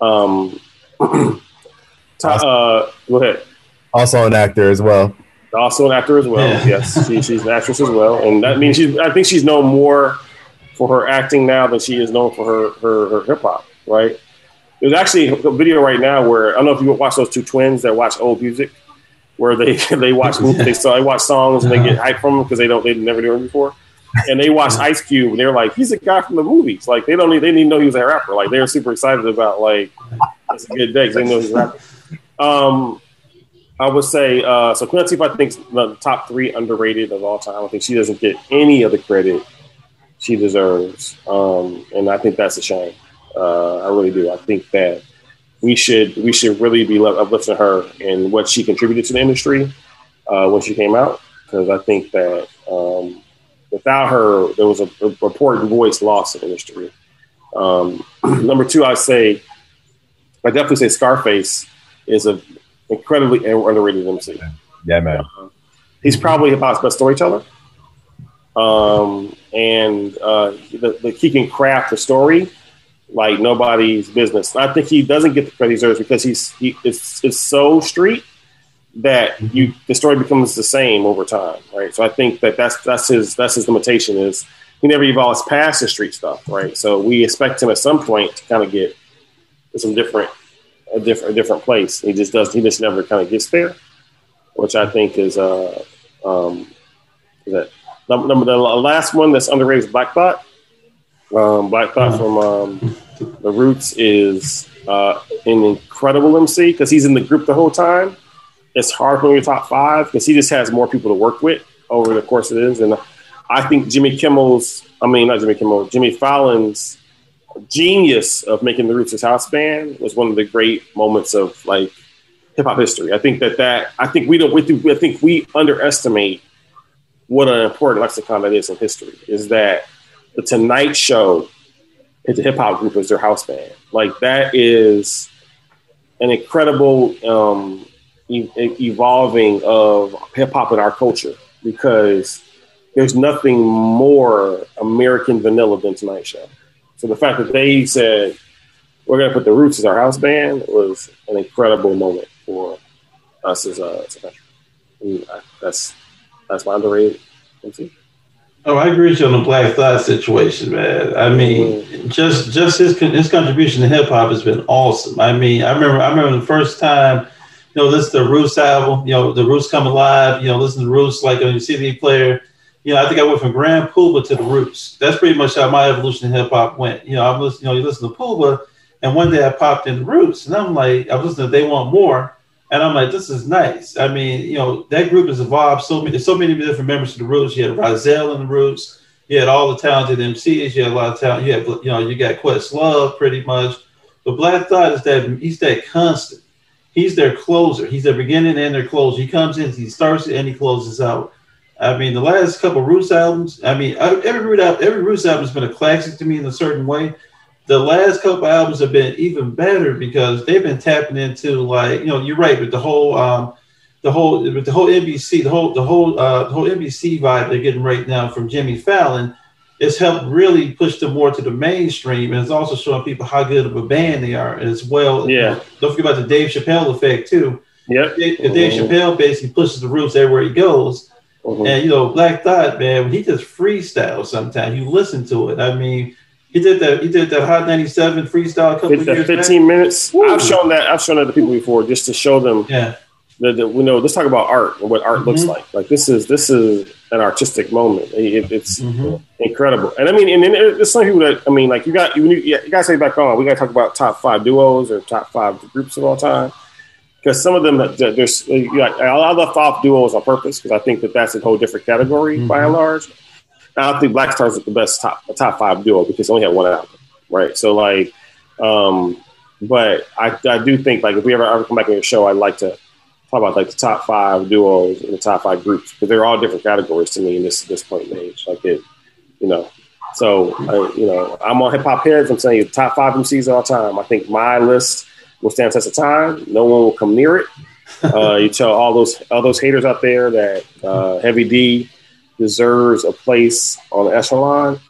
Um, to- uh, go ahead. Also an actor as well. Also an actor as well. Yeah. Yes, she, she's an actress as well, and that means she's. I think she's known more for her acting now than she is known for her her, her hip hop. Right? There's actually a video right now where I don't know if you watch those two twins that watch old music, where they they watch they saw they watch songs and they get hyped from them because they don't they never knew him before, and they watch Ice Cube and they're like he's a guy from the movies. Like they don't need, they didn't know he was a rapper. Like they're super excited about like it's a good day because they know he's a rapper. Um, I would say uh, so. Queen Latifah, I think, the top three underrated of all time. I think she doesn't get any of the credit she deserves, um, and I think that's a shame. Uh, I really do. I think that we should we should really be uplifting her and what she contributed to the industry uh, when she came out, because I think that um, without her, there was a, a important voice lost in the industry. Um, number two, I say, I definitely say Scarface is an incredibly underrated MC. Yeah, man. He's probably hip hop's best storyteller. Um, and uh, the, the, he can craft a story like nobody's business. I think he doesn't get the credit he deserves because he's he, it's, it's so street that you the story becomes the same over time, right? So I think that that's that's his that's his limitation is he never evolves past the street stuff, right? So we expect him at some point to kind of get to some different a different a different place. He just does he just never kind of gets there, which I think is uh um is that number, number the last one that's underrated is Black Thought. Um, Black Thought from um, The Roots is uh, an incredible MC because he's in the group the whole time. It's hard for him to top five because he just has more people to work with over the course of it. And I think Jimmy Kimmel's, I mean, not Jimmy Kimmel, Jimmy Fallon's genius of making the Roots his house band was one of the great moments of like hip hop history. I think that that I think we don't we do, I think we underestimate what an important lexicon that is in history. Is that the Tonight Show is a hip hop group as their house band. Like that is an incredible um, e- evolving of hip hop in our culture because there's nothing more American vanilla than Tonight Show. So the fact that they said we're going to put the Roots as our house band was an incredible moment for us as a, as a country. And that's that's my underrated MC. Oh, I agree with you on the Black Thought situation, man. I mean, mm-hmm. just just his his contribution to hip hop has been awesome. I mean, I remember I remember the first time, you know, listen to the Roots album, you know, the Roots come alive, you know, listen to Roots like on your CD player. You know, I think I went from Grand Puba to the Roots. That's pretty much how my evolution in hip hop went. You know, I'm listening, you know, you listen to Puba, and one day I popped in the Roots, and I'm like, I was listening to They Want More, and I'm like, this is nice. I mean, you know, that group has evolved so many, so many different members of the Roots. You had Rahzel in the Roots. You had all the talented MCs. You had a lot of talent. You had, you know, you got Questlove pretty much. But Black Thought is that he's that constant. He's their closer. He's their beginning and their closer. He comes in, he starts and he closes out. I mean, the last couple Roots albums. I mean, every Roots album, every Roots album has been a classic to me in a certain way the last couple albums have been even better because they've been tapping into like you know you're right with the whole um, the whole with the whole NBC the whole the whole uh, the whole NBC vibe they're getting right now from Jimmy Fallon. It's helped really push them more to the mainstream, and it's also showing people how good of a band they are as well. Yeah. Don't forget about the Dave Chappelle effect too. Yep. Dave, Dave mm-hmm. Chappelle basically pushes the roots everywhere he goes. Mm-hmm. And you know, Black Thought, man, he just freestyles sometimes. You listen to it. I mean, he did that. He did that Hot 97 freestyle a couple of years 15 back. minutes. I've shown that. I've shown that to people before just to show them. Yeah. That, that we know. Let's talk about art and what art mm-hmm. looks like. Like this is this is an artistic moment. It, it's mm-hmm. incredible. And I mean, and then there's some people that I mean, like you got you, you guys say back on. We got to talk about top five duos or top five groups of all time because some of them there's like I left off duos on purpose because I think that that's a whole different category mm-hmm. by and large. I don't think Black Stars is the best top top five duo because they only had one album, right? So like, um, but I, I do think like if we ever ever come back on your show, I'd like to about like the top five duos and the top five groups because they're all different categories to me in this this point in age. Like it, you know. So I, you know, I'm on hip hop heads. I'm saying top five MCs of all time. I think my list will stand test of time. No one will come near it. Uh, you tell all those all those haters out there that uh, Heavy D deserves a place on the echelon,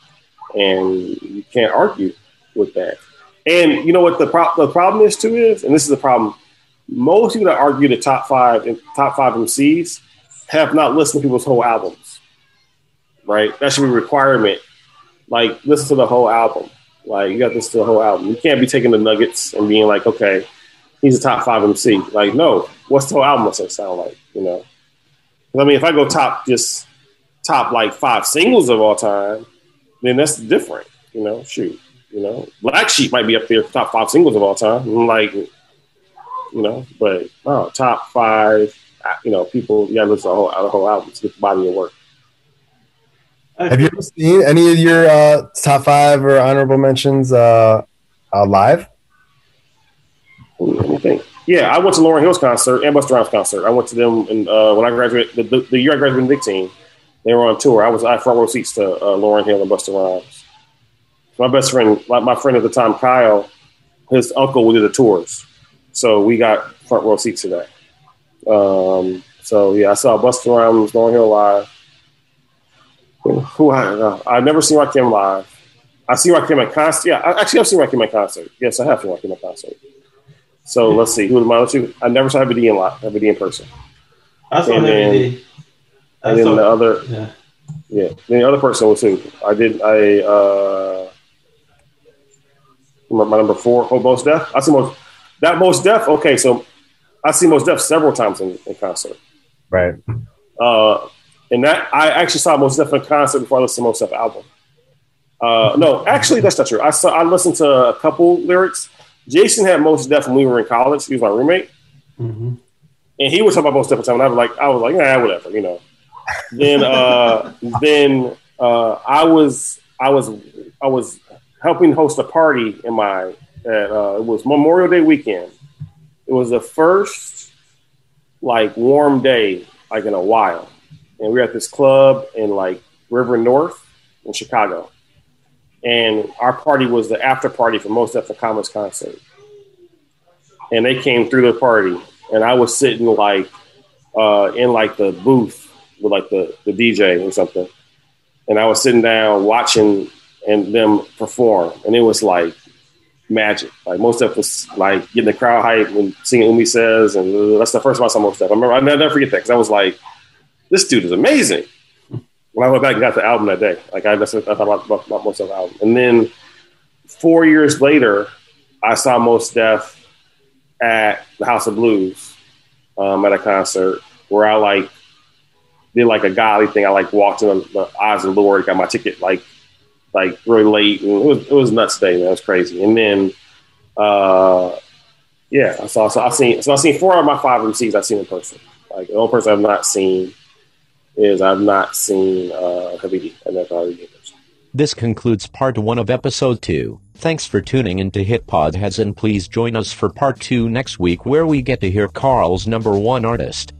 and you can't argue with that. And you know what the, pro- the problem is too is, and this is the problem. Most people that argue the top five and top five MCs have not listened to people's whole albums. Right? That should be a requirement. Like listen to the whole album. Like you got to listen to the whole album. You can't be taking the nuggets and being like, okay, he's a top five MC. Like, no, what's the whole album gonna sound like? You know. I mean, if I go top just top like five singles of all time, then that's different. You know, shoot, you know, Black Sheep might be up there top five singles of all time. Like, you know, but oh, top five, you know, people, you gotta listen to the whole, the whole album to get the body of work. Have you ever seen any of your uh, top five or honorable mentions uh, uh, live? Anything? Yeah, I went to Lauryn Hill's concert and Busta Rhymes concert. I went to them and uh, when I graduated, the, the, the year I graduated in Big Team. They were on tour. I was I had front row seats to uh, Lauryn Hill and Busta Rhymes. My best friend, like my friend at the time, Kyle, his uncle did the tours, so we got front row seats to that. Um, so yeah, I saw Busta Rhymes, Lauryn Hill live. Who I uh, I've never seen Rakim live. I see Rakim at concert. Yeah, I, actually, I've seen Rakim at concert. Yes, I have seen Rakim at concert. So let's see. Who was my two? I never saw Heavy D in live. Heavy D in person. I saw Heavy D. And then the other, yeah. yeah. Then the other person was who? I did. I uh, my number four. Oh, Death. I see most that Mos Def. Okay, so I see Mos Def several times in, in concert. Right. Uh, and that I actually saw Mos Def in concert before I listened to Mos Def album. Uh, no, actually, that's not true. I saw. I listened to a couple lyrics. Jason had Mos Def when we were in college. He was my roommate, mm-hmm. and he was talking about Mos Def at the time. And I was like, I was like, yeah, whatever, you know. then, uh, then uh, I was, I was, I was helping host a party in my. At, uh, it was Memorial Day weekend. It was the first like warm day like in a while, and we were at this club in like River North in Chicago. And our party was the after party for Mos Def Common's concert. And they came through the party, and I was sitting like uh, in like the booth with like the, the DJ or something, and I was sitting down watching and them perform, and it was like magic. Like Mos Def was like getting the crowd hype and singing Umi says, and that's the first time I saw Mos stuff. I remember I never forget that because I was like, this dude is amazing when I went back and got the album that day, like I, I thought about, about, about Mos Def album. And then four years later, I saw Mos Def at the House of Blues um, at a concert where I like did like a godly thing. I like walked in the eyes of the Lord, got my ticket like like really late, and it was it was nuts day, man. It was crazy. And then, uh, yeah, so, so I've seen so I've seen four of my five MCs I've seen in person. Like the only person I've not seen is I've not seen uh, D. I've never This concludes part one of episode two. Thanks for tuning in to Hip Hop Heads and please join us for part two next week where we get to hear Carl's number one artist.